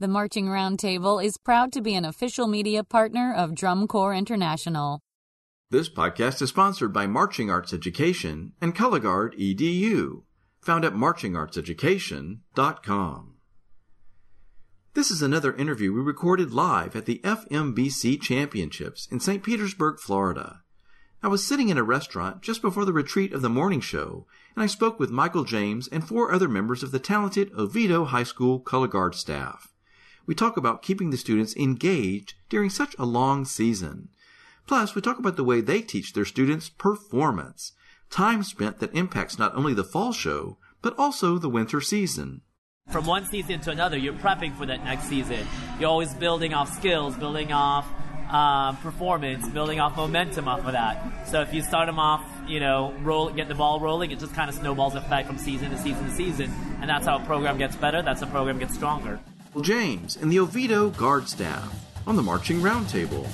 The Marching Roundtable is proud to be an official media partner of Drum Corps International. This podcast is sponsored by Marching Arts Education and Color Guard EDU, found at marchingartseducation.com. This is another interview we recorded live at the FMBC Championships in St. Petersburg, Florida. I was sitting in a restaurant just before the retreat of the morning show, and I spoke with Michael James and four other members of the talented Oviedo High School Color Guard staff. We talk about keeping the students engaged during such a long season. Plus, we talk about the way they teach their students performance, time spent that impacts not only the fall show, but also the winter season. From one season to another, you're prepping for that next season. You're always building off skills, building off uh, performance, building off momentum off of that. So if you start them off, you know, roll, get the ball rolling, it just kind of snowballs effect from season to season to season, and that's how a program gets better. That's how a program gets stronger. James and the Oviedo Guard staff on the Marching Roundtable.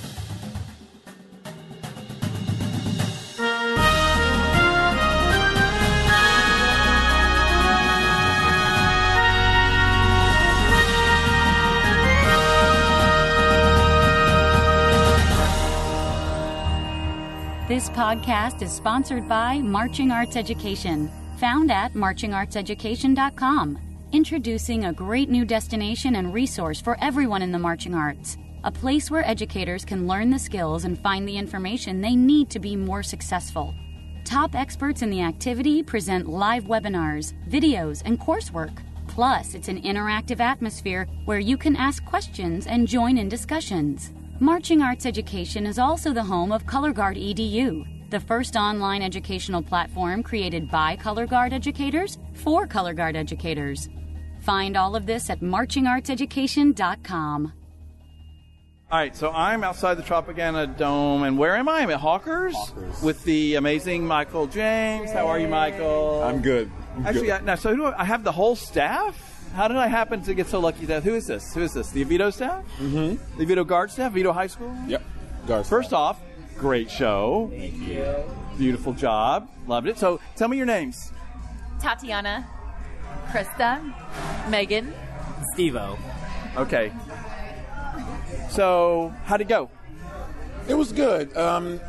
This podcast is sponsored by Marching Arts Education, found at marchingartseducation.com, introducing a great new destination and resource for everyone in the marching arts. A place where educators can learn the skills and find the information they need to be more successful. Top experts in the activity present live webinars, videos, and coursework. Plus, it's an interactive atmosphere where you can ask questions and join in discussions. Marching Arts Education is also the home of Color Guard EDU, the first online educational platform created by Color Guard educators for Color Guard educators. Find all of this at marchingartseducation.com. All right, so I'm outside the Tropicana Dome, and where am I? I'm at Hawkers, Hawkers. with the amazing Michael James. How are you, Michael? I'm good. I'm Actually, good. I, now, so who do I, I have the whole staff? How did I happen to get so lucky that who is this? Who is this? The Oviedo staff? Mm-hmm. The Oviedo Guard staff? Oviedo High School? Yep. Guards. First off, great show. Thank you. Beautiful job. Loved it. So tell me your names. Tatiana, Krista, Megan. Stevo. Okay. So how'd it go? it was good. Um,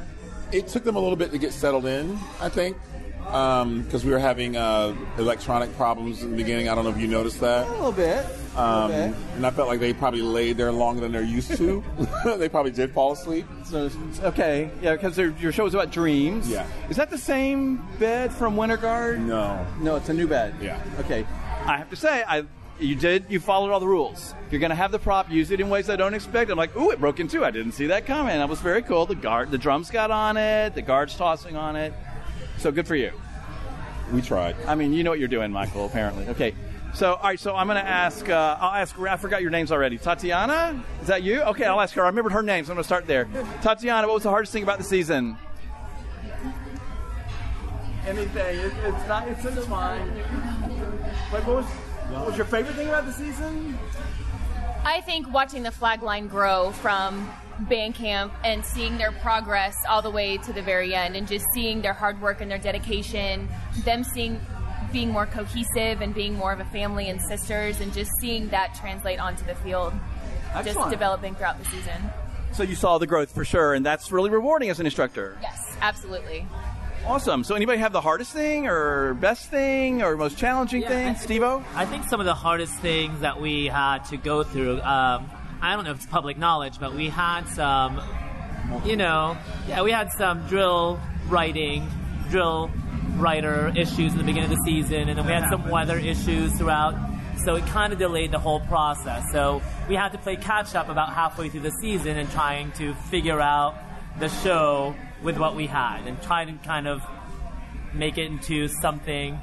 it took them a little bit to get settled in, I think, because we were having uh, electronic problems in the beginning. I don't know if you noticed that. A little bit. Um, a little bit. and I felt like they probably laid there longer than they're used to. they probably did fall asleep. So, okay, yeah, because your show is about dreams. Yeah. Is that the same bed from Winter Guard? No. No, it's a new bed. Yeah. Okay. I have to say, I you did you followed all the rules. If you're going to have the prop, use it in ways I don't expect. I'm like, ooh, it broke in two. I didn't see that coming. That was very cool. The guard, the drums got on it. The guards tossing on it. So good for you. We tried. I mean, you know what you're doing, Michael. Apparently. Okay. So, all right. So I'm going to ask. Uh, I'll ask. I forgot your names already. Tatiana, is that you? Okay, I'll ask her. I remembered her name, so I'm going to start there. Tatiana, what was the hardest thing about the season? Anything. It, it's not. It's, it's fine. Like, what was, what was your favorite thing about the season? I think watching the flag line grow from band camp and seeing their progress all the way to the very end and just seeing their hard work and their dedication, them seeing being more cohesive and being more of a family and sisters and just seeing that translate onto the field. Just developing throughout the season. So you saw the growth for sure, and that's really rewarding as an instructor. Yes, absolutely. Awesome. So anybody have the hardest thing, or best thing, or most challenging Yeah, thing? I- think some of the hardest things that we had to go through, um, I don't know if it's public knowledge, but we had some, you know, yeah, we had some drill writing, drill writer issues in the beginning of the season, and then we had some weather issues throughout. So it kind of delayed the whole process. So we had to play catch up about halfway through the season and trying to figure out the show with what we had and try to kind of make it into something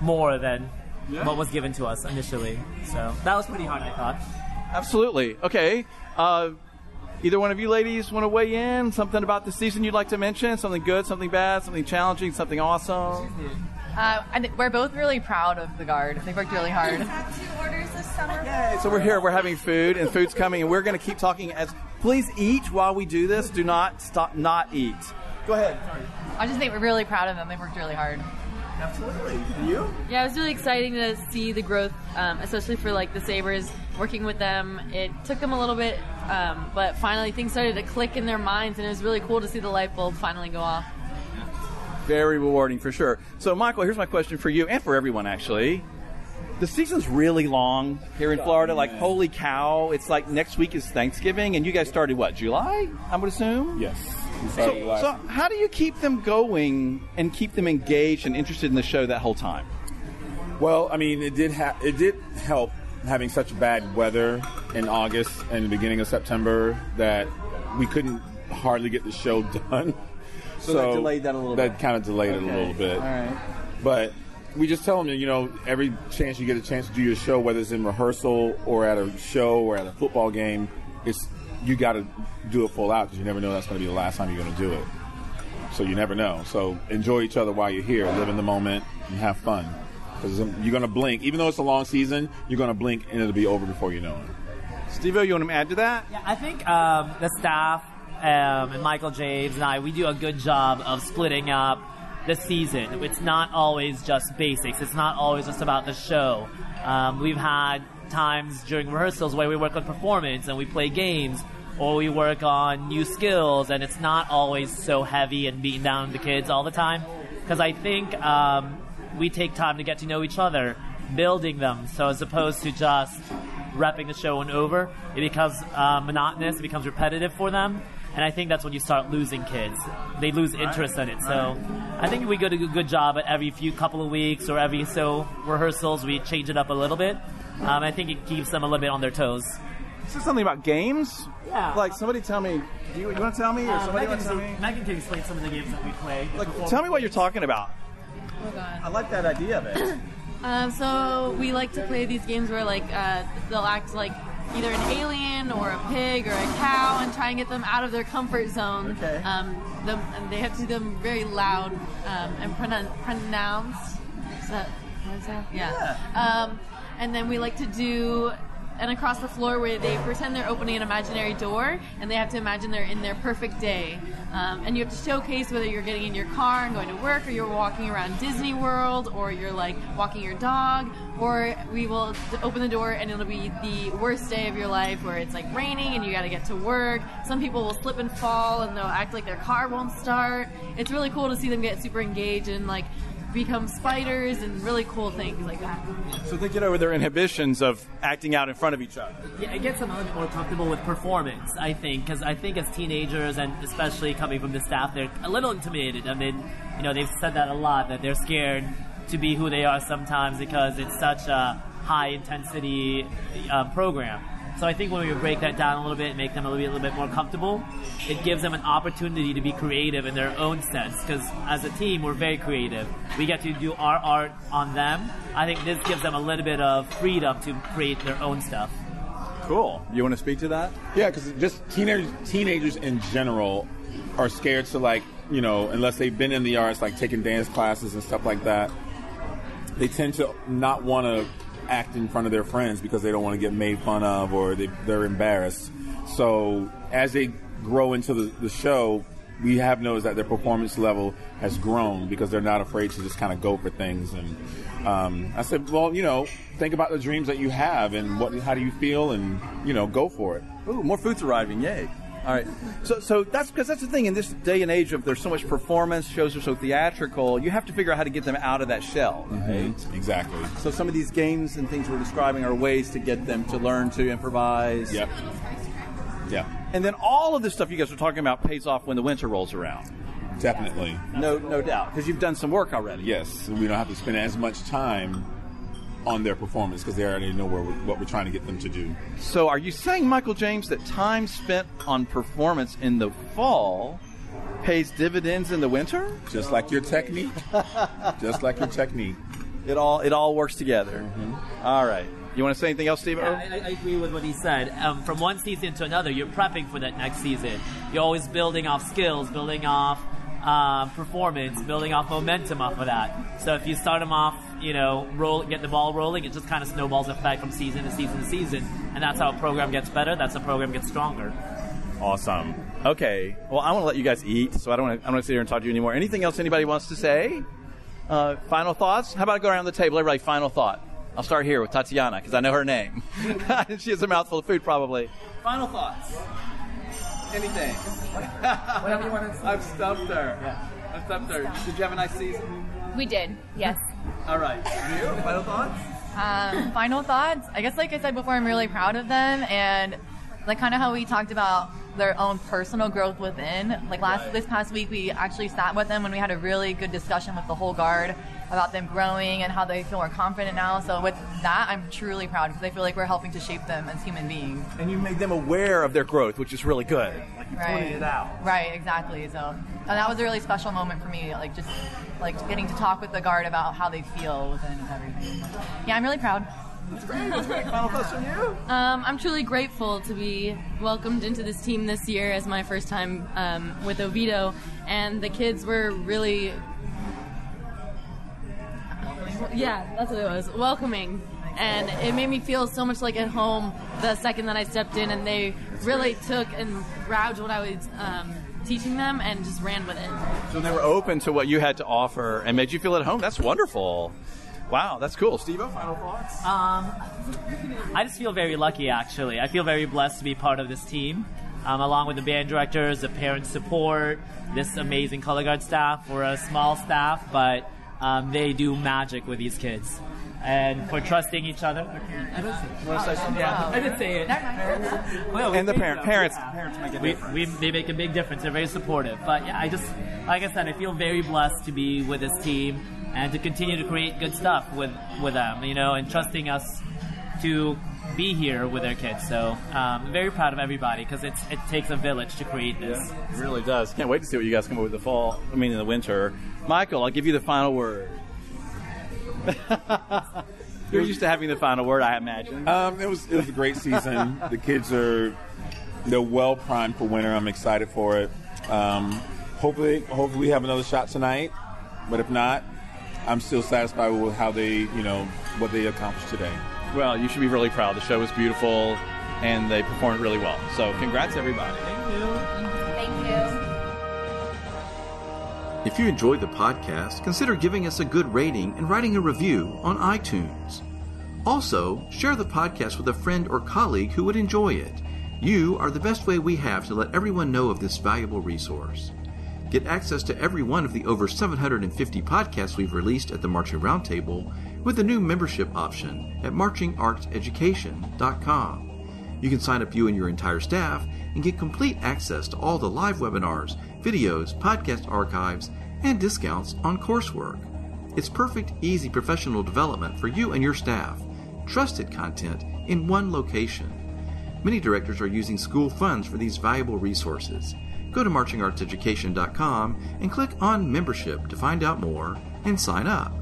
more than what was given to us initially. So that was pretty hard, I thought. Absolutely. Okay. Uh, either one of you ladies want to weigh in? Something about the season you'd like to mention? Something good, something bad, something challenging, something awesome? Uh, I we're both really proud of the guard. They worked really hard. Two orders this summer. Yay. So we're here, we're having food, and food's coming, and we're going to keep talking as. Please eat while we do this. Do not stop, not eat. Go ahead. I just think we're really proud of them. They worked really hard. Absolutely. And you? Yeah, it was really exciting to see the growth, um, especially for like the Sabers. Working with them, it took them a little bit, um, but finally things started to click in their minds, and it was really cool to see the light bulb finally go off. Very rewarding for sure. So, Michael, here's my question for you and for everyone, actually. The season's really long here in Florida. Like, holy cow! It's like next week is Thanksgiving, and you guys started what July? I would assume. Yes. So, last- so how do you keep them going and keep them engaged and interested in the show that whole time? Well, I mean, it did ha- it did help having such bad weather in August and the beginning of September that we couldn't hardly get the show done. So that delayed that a little That bit. kind of delayed it a little bit. All right. But we just tell them, you know, every chance you get a chance to do your show, whether it's in rehearsal or at a show or at a football game, it's you got to do it full out because you never know that's going to be the last time you're going to do it. So you never know. So enjoy each other while you're here, live in the moment, and have fun. Because you're going to blink, even though it's a long season, you're going to blink and it'll be over before you know it. Steve, you want to add to that? Yeah, I think um, the staff um, and Michael James and I, we do a good job of splitting up the season. It's not always just basics. It's not always just about the show. Um, we've had times during rehearsals where we work on performance and we play games, or we work on new skills, and it's not always so heavy and beating down the kids all the time. Because I think um, we take time to get to know each other, building them. So as opposed to just repping the show and over, it becomes uh, monotonous, it becomes repetitive for them. And I think that's when you start losing kids. They lose interest in it. So I think we do a good job at every few couple of weeks or every so rehearsals, we change it up a little bit. Um, I think it keeps them a little bit on their toes. Is something about games? Yeah. Like somebody tell me. Do you, you want to tell me, or Uh, somebody Megan, want to tell me? Megan can explain some of the games that we play. Like, tell me what you're talking about. Oh god. I like that idea of it. Um, so we like to play these games where like uh, they'll act like either an alien or a pig or a cow and try and get them out of their comfort zone. Okay. Um, them, and they have to do them very loud um, and pronoun- pronounced. Is that what is that? Yeah. Um, and then we like to do and across the floor where they pretend they're opening an imaginary door and they have to imagine they're in their perfect day. Um, and you have to showcase whether you're getting in your car and going to work or you're walking around Disney World or you're like walking your dog or we will open the door and it'll be the worst day of your life where it's like raining and you got to get to work. Some people will slip and fall and they'll act like their car won't start. It's really cool to see them get super engaged and like become spiders and really cool things like that. So they get over their inhibitions of acting out in front of each other. Yeah, it gets them a little bit more comfortable with performance, I think, because I think as teenagers and especially coming from the staff, they're a little intimidated. I mean, you know, they've said that a lot that they're scared to be who they are sometimes because it's such a high intensity uh, program. So I think when we break that down a little bit and make them a little bit, a little bit more comfortable, it gives them an opportunity to be creative in their own sense. Because as a team, we're very creative. We get to do our art on them. I think this gives them a little bit of freedom to create their own stuff. Cool. You want to speak to that? Yeah, because just teenagers, teenagers in general are scared to like, you know, unless they've been in the arts, like taking dance classes and stuff like that. They tend to not want to act in front of their friends because they don't want to get made fun of or they, they're embarrassed. So as they grow into the, the show, we have noticed that their performance level has grown because they're not afraid to just kind of go for things. And um, I said, well, you know, think about the dreams that you have and what, how do you feel, and you know, go for it. Ooh, more food's arriving! Yay! All right. So, so that's because that's the thing in this day and age of there's so much performance shows are so theatrical. You have to figure out how to get them out of that shell. Mm-hmm. Right? Exactly. So some of these games and things we're describing are ways to get them to learn to improvise. Yep. Yeah. And then all of this stuff you guys are talking about pays off when the winter rolls around. Definitely. No, no doubt, because you've done some work already. Yes. We don't have to spend as much time on their performance because they already know where we're, what we're trying to get them to do. So, are you saying, Michael James, that time spent on performance in the fall pays dividends in the winter? Just like your technique. Just like your technique. It all it all works together. Mm-hmm. All right. You want to say anything else, Steve? Yeah, I, I agree with what he said. Um, from one season to another, you're prepping for that next season. You're always building off skills, building off um, performance, building off momentum off of that. So if you start them off, you know, roll, get the ball rolling, it just kind of snowballs effect from season to season to season, and that's how a program gets better. That's how a program gets stronger. Awesome. Okay. Well, I want to let you guys eat, so I don't want to, I don't want to sit here and talk to you anymore. Anything else anybody wants to say? Uh, final thoughts? How about I go around the table? Everybody, final thought. I'll start here with Tatiana because I know her name. she has a mouthful of food, probably. Final thoughts. Anything. Whatever you want to I've stumped her. I've stumped her. Did you have a nice season? We did, yes. All right. You? Final thoughts? Um, final thoughts. I guess, like I said before, I'm really proud of them, and like kind of how we talked about their own personal growth within. Like last this past week, we actually sat with them and we had a really good discussion with the whole guard about them growing and how they feel more confident now. So with that, I'm truly proud because I feel like we're helping to shape them as human beings. And you made them aware of their growth, which is really good. Like you pointed it out. Right, exactly. So and that was a really special moment for me, like just like getting to talk with the guard about how they feel within everything. Yeah, I'm really proud. Final thoughts from you? Um, I'm truly grateful to be welcomed into this team this year as my first time um, with Oviedo, and the kids were really, yeah, that's what it was, welcoming, and it made me feel so much like at home the second that I stepped in, and they really took and grabbed what I was um, teaching them and just ran with it. So they were open to what you had to offer and made you feel at home. That's wonderful. Wow, that's cool. Steve, final thoughts? Um, I just feel very lucky, actually. I feel very blessed to be part of this team, um, along with the band directors, the parent support, this amazing color guard staff. We're a small staff, but um, they do magic with these kids. And for trusting each other. I didn't say it. Want to? Yeah, I didn't say it. Well, And the think parent, so. parents, parents make a we, difference. we, they make a big difference. They're very supportive. But yeah, I just, like I said, I feel very blessed to be with this team and to continue to create good stuff with, with them, you know, and trusting us to be here with their kids. So um, I'm very proud of everybody because it takes a village to create this. It really does. Can't wait to see what you guys come up with the fall. I mean, in the winter. Michael, I'll give you the final word. You're used to having the final word, I imagine. Um, it was it was a great season. the kids are they're well primed for winter. I'm excited for it. Um, hopefully, hopefully we have another shot tonight. But if not, I'm still satisfied with how they, you know, what they accomplished today. Well, you should be really proud. The show was beautiful, and they performed really well. So, congrats, everybody. If you enjoyed the podcast, consider giving us a good rating and writing a review on iTunes. Also, share the podcast with a friend or colleague who would enjoy it. You are the best way we have to let everyone know of this valuable resource. Get access to every one of the over 750 podcasts we've released at the Marching Roundtable with the new membership option at marchingartseducation.com. You can sign up you and your entire staff and get complete access to all the live webinars, videos, podcast archives, and discounts on coursework. It's perfect, easy professional development for you and your staff. Trusted content in one location. Many directors are using school funds for these valuable resources. Go to marchingartseducation.com and click on membership to find out more and sign up.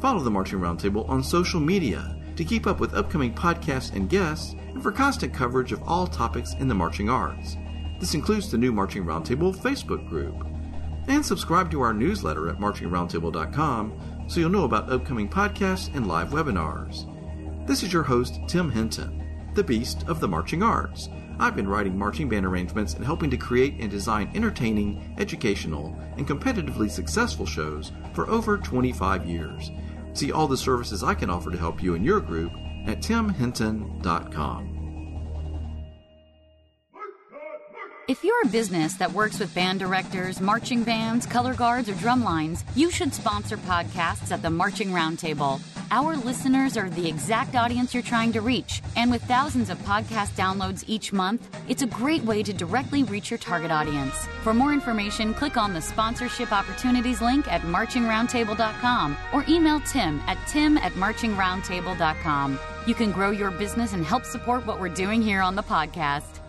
Follow the Marching Roundtable on social media to keep up with upcoming podcasts and guests and for constant coverage of all topics in the marching arts. This includes the new Marching Roundtable Facebook group. And subscribe to our newsletter at marchingroundtable.com so you'll know about upcoming podcasts and live webinars. This is your host, Tim Hinton, the Beast of the Marching Arts. I've been writing marching band arrangements and helping to create and design entertaining, educational, and competitively successful shows for over 25 years. See all the services I can offer to help you and your group at timhinton.com. If you're a business that works with band directors, marching bands, color guards, or drum lines, you should sponsor podcasts at the Marching Roundtable. Our listeners are the exact audience you're trying to reach, and with thousands of podcast downloads each month, it's a great way to directly reach your target audience. For more information, click on the sponsorship opportunities link at marchingroundtable.com or email Tim at tim at marchingroundtable.com. You can grow your business and help support what we're doing here on the podcast.